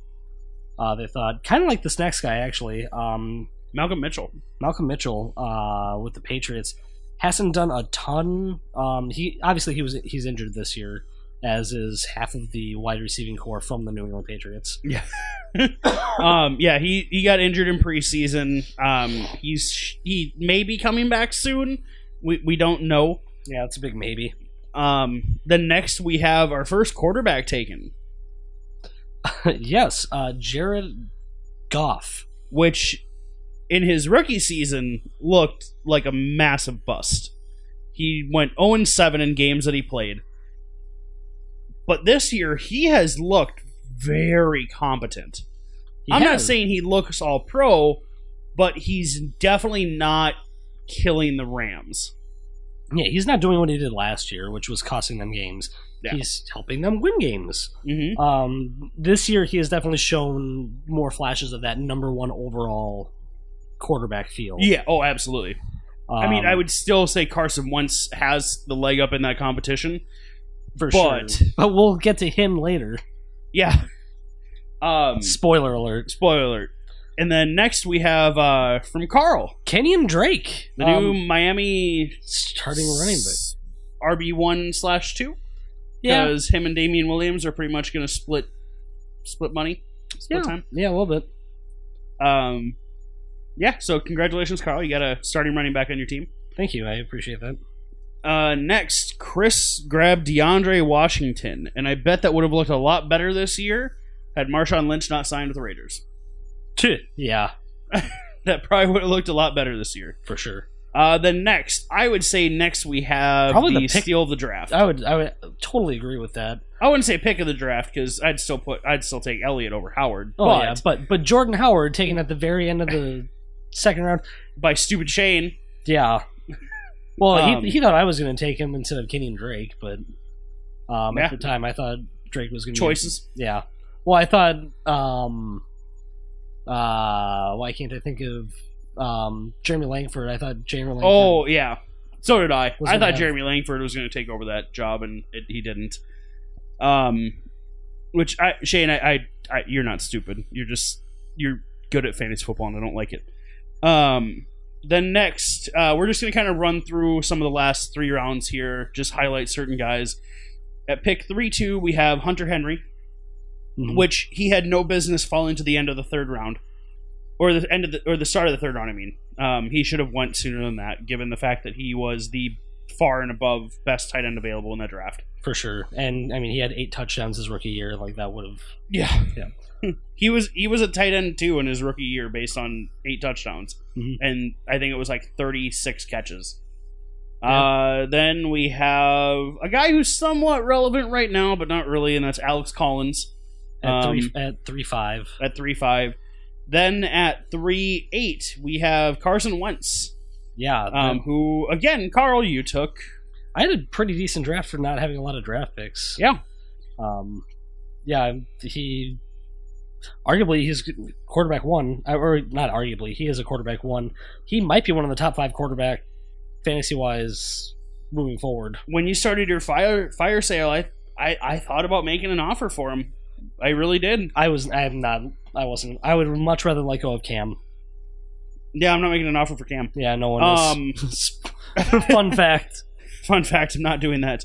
uh, they thought. Kind of like this next guy, actually. Um, Malcolm Mitchell. Malcolm Mitchell uh, with the Patriots hasn't done a ton. Um, he obviously he was he's injured this year, as is half of the wide receiving core from the New England Patriots. um, yeah, he, he got injured in preseason. Um, he's he may be coming back soon. We we don't know. Yeah, it's a big maybe. Um, then next we have our first quarterback taken, yes, uh, Jared Goff. which in his rookie season looked like a massive bust. He went 0 7 in games that he played. But this year, he has looked very competent. He I'm not saying he looks all pro, but he's definitely not killing the Rams. Yeah, he's not doing what he did last year, which was costing them games. Yeah. He's helping them win games. Mm-hmm. Um, this year, he has definitely shown more flashes of that number one overall quarterback feel. Yeah. Oh, absolutely. I mean, Um, I would still say Carson Wentz has the leg up in that competition. for but- sure. But we'll get to him later. Yeah. Um. Spoiler alert. Spoiler alert. And then next we have uh from Carl, Kenyon Drake, the um, new Miami starting running back. RB one slash two. Yeah, Because him and Damien Williams are pretty much going to split split money, split yeah, time. yeah, a little bit. Um, yeah. So congratulations, Carl. You got a starting running back on your team. Thank you. I appreciate that. Uh, next, Chris grabbed DeAndre Washington, and I bet that would have looked a lot better this year had Marshawn Lynch not signed with the Raiders. Yeah, That probably would have looked a lot better this year. for sure. Uh, then next, I would say next we have Probably the, the pick- steal of the draft. I would, I would totally agree with that. I wouldn't say pick of the draft because I'd still put I'd still take Elliott over Howard. Oh but yeah, but but Jordan Howard taken at the very end of the second round. by stupid Shane, Yeah. Well, Um, he, he thought I was going to take him instead of Kenyon Drake, but um, Yeah. at the time I thought Drake was going to choices. Yeah. Well, I thought. Um, uh, why can't I think of um, Jeremy Langford? I thought Jeremy Langford. Oh yeah, so did I. I thought have- Jeremy Langford was going to take over that job, and it, he didn't. Um, which I Shane, I, I, I, you're not stupid. You're just you're good at fantasy football, and I don't like it. Um, then next, uh, we're just going to kind of run through some of the last three rounds here, just highlight certain guys. At pick three two, we have Hunter Henry, Mhm. which he had no business falling to the end of the third round, or the end of the or the start of the third round. I mean, um, he should have went sooner than that, given the fact that he was the far and above best tight end available in that draft. for sure. And I mean, he had eight touchdowns his rookie year. Like that would have. Yeah, Yeah. he was he was a tight end too in his rookie year, based on eight touchdowns, Mhm. and I think it was like thirty six catches. Uh, then we have a guy who's somewhat relevant right now, but not really, and that's Alex Collins. At three, Um, at three five. at three five. Then at three eight, we have Carson Wentz, Yeah, um, who again, Carl, you took. I had a pretty decent draft for not having a lot of draft picks. Yeah, Um, yeah, he arguably he's quarterback one, or not arguably, he is a quarterback one. He might be one of the top five quarterback fantasy wise moving forward. when you started your fire fire sale, I, I I thought about making an offer for him. I really did. I was, I am not, I wasn't. I would much rather let go of Cam. Yeah, I'm not making an offer for Cam. Yeah, no one Um, is. Fun fact. Fun fact: I'm not doing that.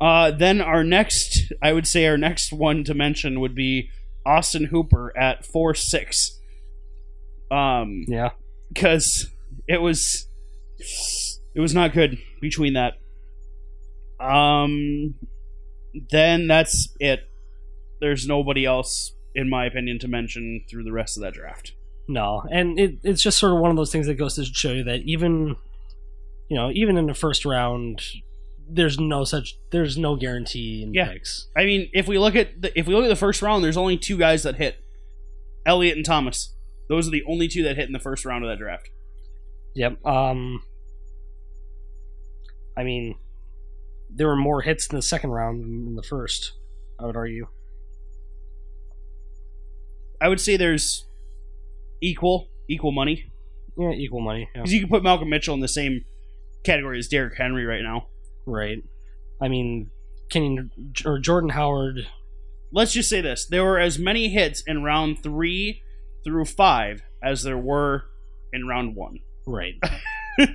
Uh, then our next, I would say, our next one to mention would be Austin Hooper at four six. Um, Yeah, because it was it was not good between that. Um, then that's it. There's nobody else, in my opinion, to mention through the rest of that draft. no, and it, it's just sort of one of those things that goes to show you that even, you know, even in the first round, there's no such there's no guarantee in Yeah. picks. I mean, if we look at the, if we look at the first round, there's only two guys that hit, Elliott and Thomas. Those are the only two that hit in the first round of that draft. Yep. Um. I mean, there were more hits in the second round than in the first. I would argue. I would say there's equal equal money Yeah, equal money. Yeah. because you can put Malcolm Mitchell in the same category as Derrick Henry right now. Right. I mean, Kenny or Jordan Howard. Let's just say this: there were as many hits in round three through five as there were in round one. Right.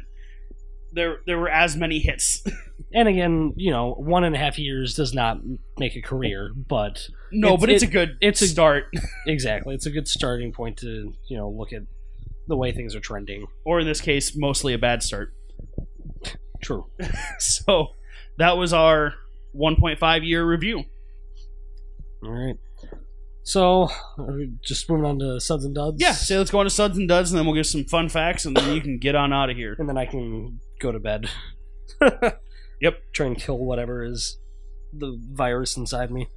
There, there were as many hits. and again, you know, one and a half years does not make a career, but no, It's- but it's it- a good it's a- start. exactly, it's a good starting point to you know look at the way things are trending. or in this case, mostly a bad start. True. So that was our 1.5 year review. All right. So, are we just moving on to suds and duds. Yeah, so let's go on to suds and duds, and then we'll give some fun facts, and then you can get on out of here. and then I can go to bed. Yep. Try and kill whatever is the virus inside me.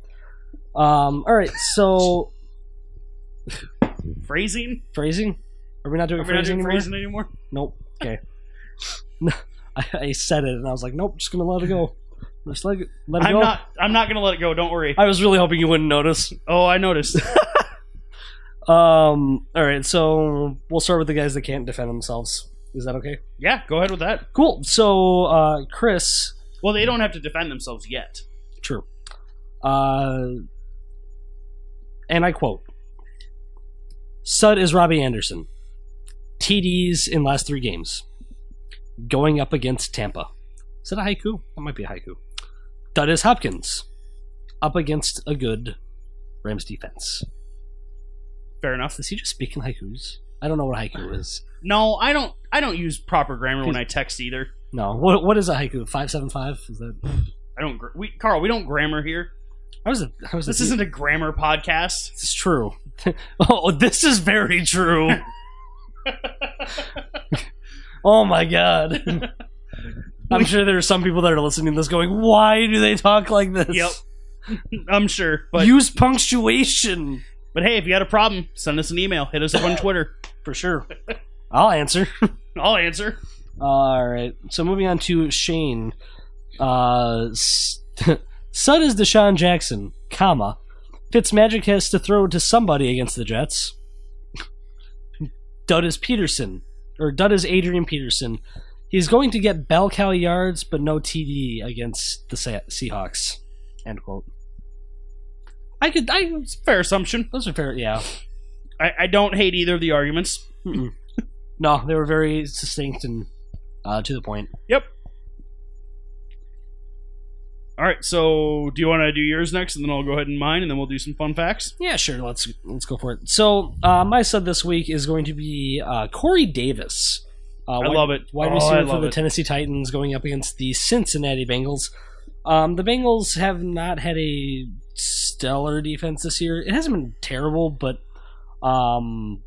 Um. All right. So Phrasing? phrasing. Are we not doing Are we not phrasing doing anymore? phrasing anymore? Nope. Okay. I, I said it and I was like, nope, just gonna let it go. Just let it, let it I'm go. not. I'm not gonna let it go. Don't worry. I was really hoping you wouldn't notice. Oh, I noticed. Um. All right. So we'll start with the guys that can't defend themselves. Is that okay? yeah, go ahead with that. Cool. So, uh, Chris. Well, they don't have to defend themselves yet. True. Uh, and I quote Sud is Robby Anderson. TDs in last three games. Going up against Tampa. Is that a haiku? That might be a haiku. That is Hopkins. Up against a good Rams defense. Fair enough. Is he just speaking haikus? I don't know what a haiku uh, is. No, I don't. I don't use proper grammar when I text either. No. What what is a haiku? Five seven five? Is that I don't. We Carl, we don't grammar here. I was a, I was a This isn't a grammar podcast. It's true. oh, this is very true. oh my god. I'm sure there are some people that are listening to this going, why do they talk like this? Yep. I'm sure, but Use punctuation. but hey, if you got a problem, send us an email. Hit us up on Twitter. For sure. I'll answer. I'll answer. All right. So moving on to Shane. Uh, Sud is DeSean Jackson, comma. Fitzmagic has to throw to somebody against the Jets. Dud is Peterson, or Dud is Adrian Peterson. He's going to get bell cow yards, but no TD against the Seahawks. End quote. I could. I It's a fair assumption. those are fair. Yeah. I, I don't hate either of the arguments. Mm-mm. no, they were very succinct and uh, to the point. Yep. All right. So, do you want to do yours next, and then I'll go ahead and mine, and then we'll do some fun facts. Yeah, sure. Let's let's go for it. So, uh, my sub this week is going to be uh, Corey Davis. Uh, I love it. Wide Oh, receiver for the it. Tennessee Titans going up against the Cincinnati Bengals. Um, the Bengals have not had a stellar defense this year. It hasn't been terrible, but um,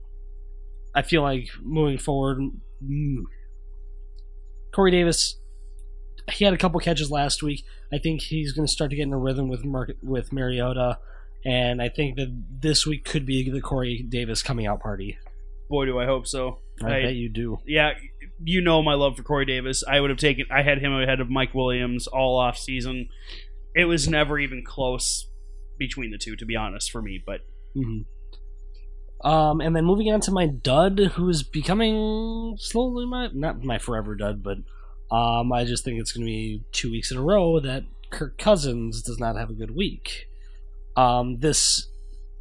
I feel like moving forward, mm, Corey Davis. He had a couple catches last week. I think he's going to start to get in a rhythm with Mar- with Mariota, and I think that this week could be the Corey Davis coming out party. Boy, do I hope so. I, I- bet you do. yeah, you know my love for Corey Davis. I would have taken. I had him ahead of Mike Williams all off season. It was never even close between the two, to be honest, for me. But hmm Um, and then moving on to my dud, who's becoming slowly my not my forever dud, but um, I just think it's going to be two weeks in a row that Kirk Cousins does not have a good week. Um, this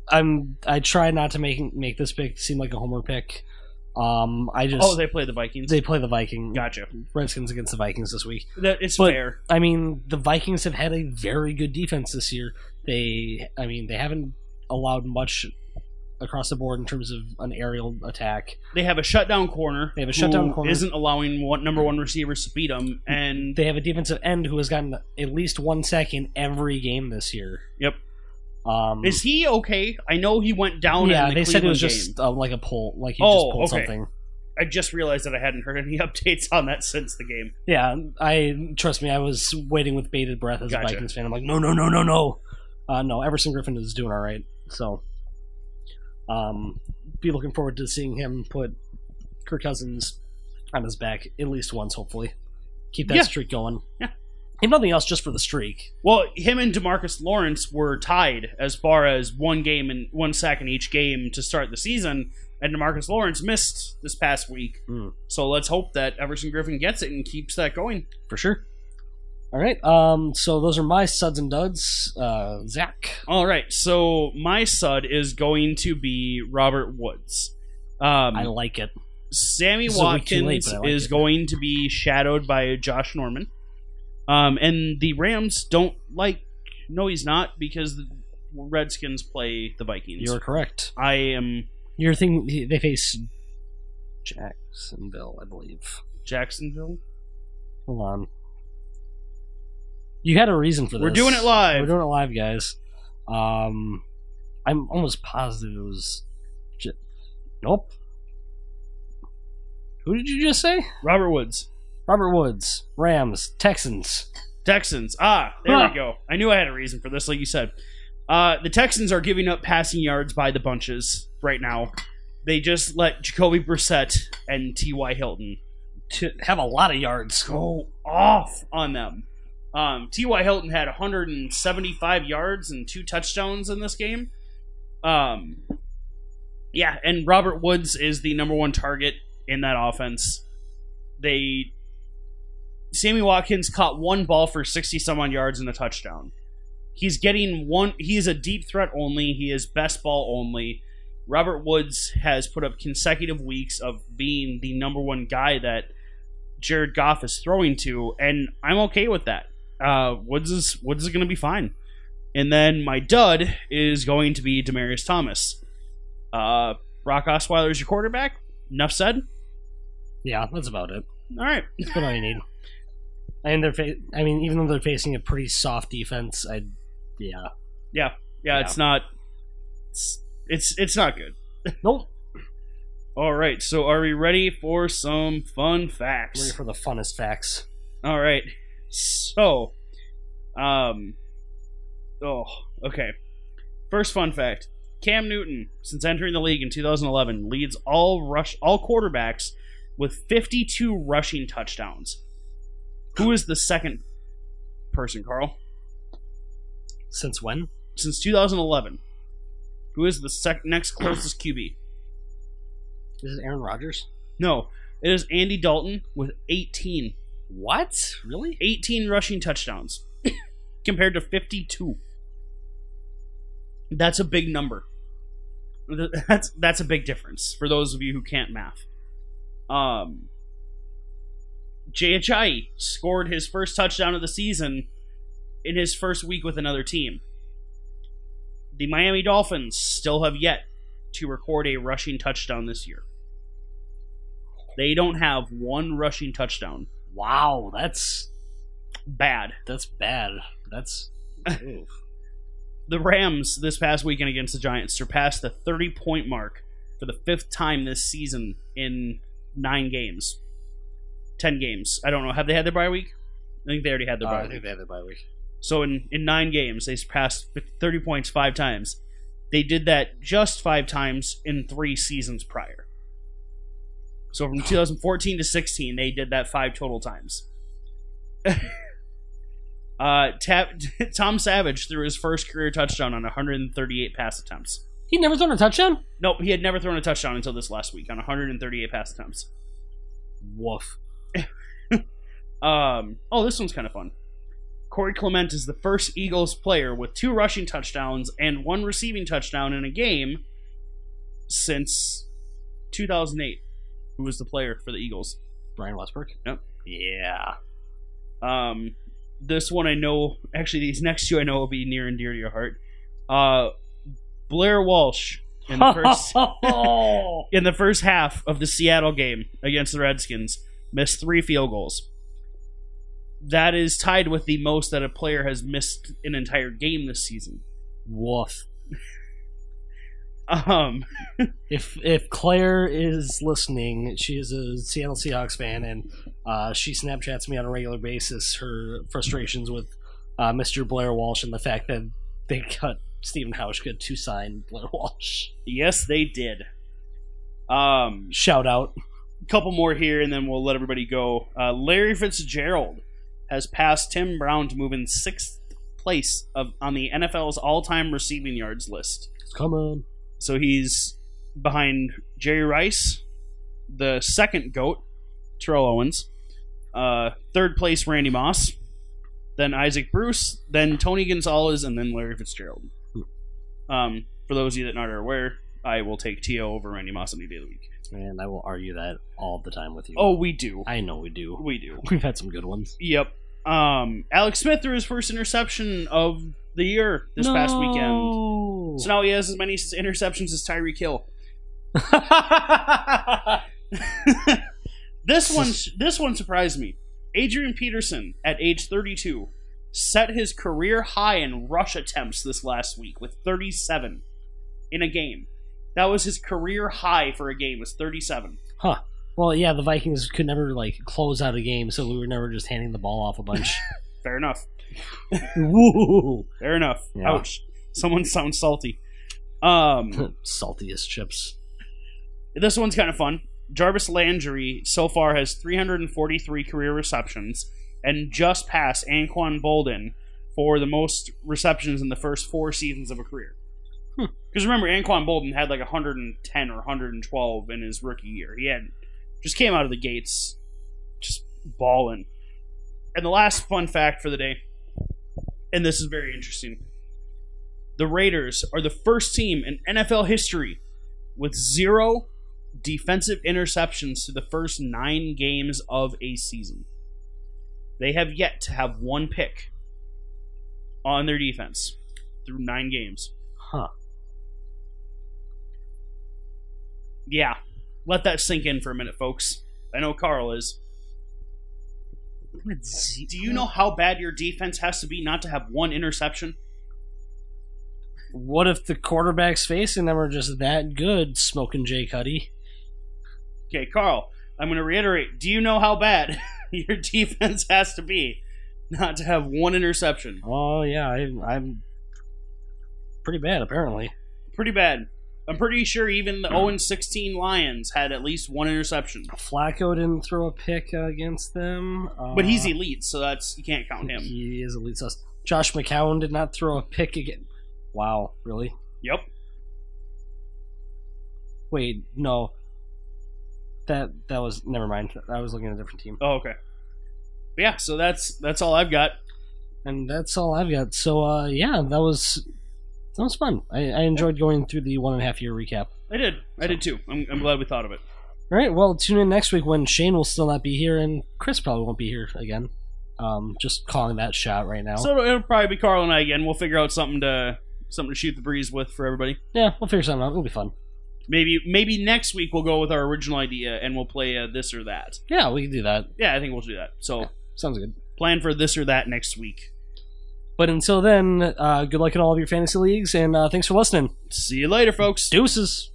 I'm I try not to make make this pick seem like a homer pick. Um, I just oh, they play the Vikings. they play the Viking gotcha. Redskins against the Vikings this week. That it's But- fair. I mean, the Vikings have had a very good defense this year. They, I mean, they haven't allowed much across the board in terms of an aerial attack. They have a shutdown corner. They have a shutdown who corner. Isn't allowing one number one receivers to beat them, and They have a defensive end who has gotten at least one sack in every game this year. Yep. Um, is he okay? I know he went down. yeah, in the they said it was Cleveland just uh, like a pull, like he Oh, just pulled okay. something. I just realized that I hadn't heard any updates on that since the game. Yeah, I trust me. I was waiting with bated breath as Gotcha. a Vikings fan. I'm like, no, no, no, no, no. Uh, no, Everson Griffen is doing all right. So, um, be looking forward to seeing him put Kirk Cousins on his back at least once, hopefully. Keep that Yeah. streak going. Yeah. If nothing else, just for the streak. Well, him and Demarcus Lawrence were tied as far as one game and one sack in each game to start the season, and Demarcus Lawrence missed this past week. Hmm. So let's hope that Everson Griffen gets it and keeps that going. For sure. All right. Um. So those are my suds and duds. Uh, Zack. All right, so my sud is going to be Robert Woods. Um, I like it. Sammy This is week too late, Watkins like is it. going to be shadowed by Josh Norman. Um, and the Rams don't like. No, he's not because the Redskins play the Vikings. You're correct. I am Your thing. They face Jacksonville, I believe. Jacksonville. Hold on. You had a reason for this. We're doing it live. We're doing it live, guys. Um, I'm almost positive it was. J- nope. Who did you just say? Robert Woods, Robert Woods, Rams, Texans. Texans. Ah, there Huh. we go. I knew I had a reason for this, like you said. Uh, the Texans are giving up passing yards by the bunches right now. They just let Jacoby Brissett and T.Y. Hilton To have a lot of yards. go off on them. Um, T.Y. Hilton had 175 yards and two touchdowns in this game. Um, yeah, and Robert Woods is the number one target in that offense. They Sammy Watkins caught one ball for 60 some odd yards and a touchdown. He's getting one. He is a deep threat only. He is best ball only. Robert Woods has put up consecutive weeks of being the number one guy that Jared Goff is throwing to, and I'm okay with that. Uh, Woods is Woods is going to be fine. And then my dud is going to be Demaryius Thomas. Uh, Brock Osweiler is your quarterback. Enough said. Yeah, that's about it. All right. That's about all you need. And they're, fa- I mean, even though they're facing a pretty soft defense, I, yeah, Yeah, Yeah. it's not. It's it's it's not good. nope. All right. So are we ready for some fun facts? Ready for the funnest facts. All right. So, um, oh, okay. First fun fact: Cam Newton, since entering the league in 2011, leads all rush all quarterbacks with 52 rushing touchdowns. Who is the second person, Carl? Since when? Since 2011, who is the sec- next closest QB? This Is it Aaron Rodgers? No, it is Andy Dalton with 18. What? Really? 18 rushing touchdowns compared to 52. That's a big number. That's that's a big difference for those of you who can't math. Um, Ajayi scored his first touchdown of the season in his first week with another team. The Miami Dolphins still have yet to record a rushing touchdown this year. They don't have one rushing touchdown. Wow, that's Bad. that's bad. That's. The Rams this past weekend against the Giants surpassed the 30 point mark for the fifth time this season in nine games. 10 games. I don't know. Have they had their bye week? I think they already had their Uh, bye I week. think they have it bye week. So in, in nine games, they surpassed 30 points five times. They did that just five times in three seasons prior. So from 2014 to 16, they did that five total times. uh, Tap, Tom Savage threw his first career touchdown on 138 pass attempts. He never thrown a touchdown. Nope, he had never thrown a touchdown until this last week on 138 pass attempts. Woof. Um, oh, this one's kind of fun. Corey Clement is the first Eagles player with two rushing touchdowns and one receiving touchdown in a game since 2008. Who was the player for the Eagles? Brian Westbrook. Yep. Yeah. Um, this one I know. Actually, these next two I know will be near and dear to your heart. Uh, Blair Walsh in the first in the first half of the Seattle game against the Redskins missed three field goals. That is tied with the most that a player has missed an entire game this season. Woof. Um, If if Claire is listening, she is a Seattle Seahawks fan, and uh, she Snapchats me on a regular basis her frustrations with uh, Mr. Blair Walsh and the fact that they cut Steven Hauschka to sign Blair Walsh. yes, they did. Um, Shout out. A couple more here, and then we'll let everybody go. Uh, Larry Fitzgerald has passed Tim Brown to move in sixth place of on the NFL's all-time receiving yards list. Come on. So he's behind Jerry Rice, the second goat, Terrell Owens, uh, third place Randy Moss, then Isaac Bruce, then Tony Gonzalez, and then Larry Fitzgerald. Um, for those of you that aren't aware, I will take To over Randy Moss any day of the week. And I will argue that all the time with you. Oh, we do, I know we do. we do. We've had some good ones. Yep. Um, Alex Smith threw his first interception of the year this past weekend. So now he has as many interceptions as Tyreek Hill. this one, this one surprised me. Adrian Peterson, at age 32, set his career high in rush attempts this last week with 37 in a game. That was his career high for a game. Was 37. huh. Well, yeah, the Vikings could never like close out a game, so we were never just handing the ball off a bunch. Fair enough. Woo! Fair enough. Yeah. Ouch. Someone sounds salty. Um, Saltiest chips. This one's kind of fun. Jarvis Landry so far has 343 career receptions and just passed Anquan Boldin for the most receptions in the first four seasons of a career. Hmm. Because remember, Anquan Boldin had like 110 or 112 in his rookie year. He had just came out of the gates just balling. And the last fun fact for the day, and this is very interesting. The Raiders are the first team in NFL history with zero defensive interceptions to the first nine games of a season. They have yet to have one pick on their defense through nine games. Huh. Yeah, let that sink in for a minute, folks. I know Carl is. Do you know how bad your defense has to be not to have one interception? What if the quarterbacks facing them are just that good, smoking Jay Cuddy? Okay, Carl, I'm going to reiterate. Do you know how bad your defense has to be not to have one interception? Oh yeah, I, I'm pretty bad apparently. Pretty bad. I'm pretty sure even the 0 16 Lions had at least one interception. Flacco didn't throw a pick uh, against them, uh, But he's elite, so that's you can't count him. He is elite sus. Josh McCown did not throw a pick again. Wow, really? Yep. Wait, no. That that was never mind. I was looking at a different team, Oh, okay. But yeah, so that's that's all I've got. and that's all I've got. So uh, yeah, that was that was fun. I, I enjoyed going through the one and a half year recap. I did. I did too. I'm, I'm glad we thought of it. All right, well, tune in next week when Shane will still not be here and Chris probably won't be here again. Um, just calling that shot right now. So it'll, it'll probably be Carl and I again. We'll figure out something to something to shoot the breeze with for everybody. yeah, we'll figure something out. It'll be fun. Maybe maybe next week we'll go with our original idea and we'll play uh, this or that. Yeah, we can do that. Yeah, I think we'll do that. So Sounds good. plan for this or that next week. But until then, uh, good luck in all of your fantasy leagues, and uh, thanks for listening. See you later, folks. Deuces.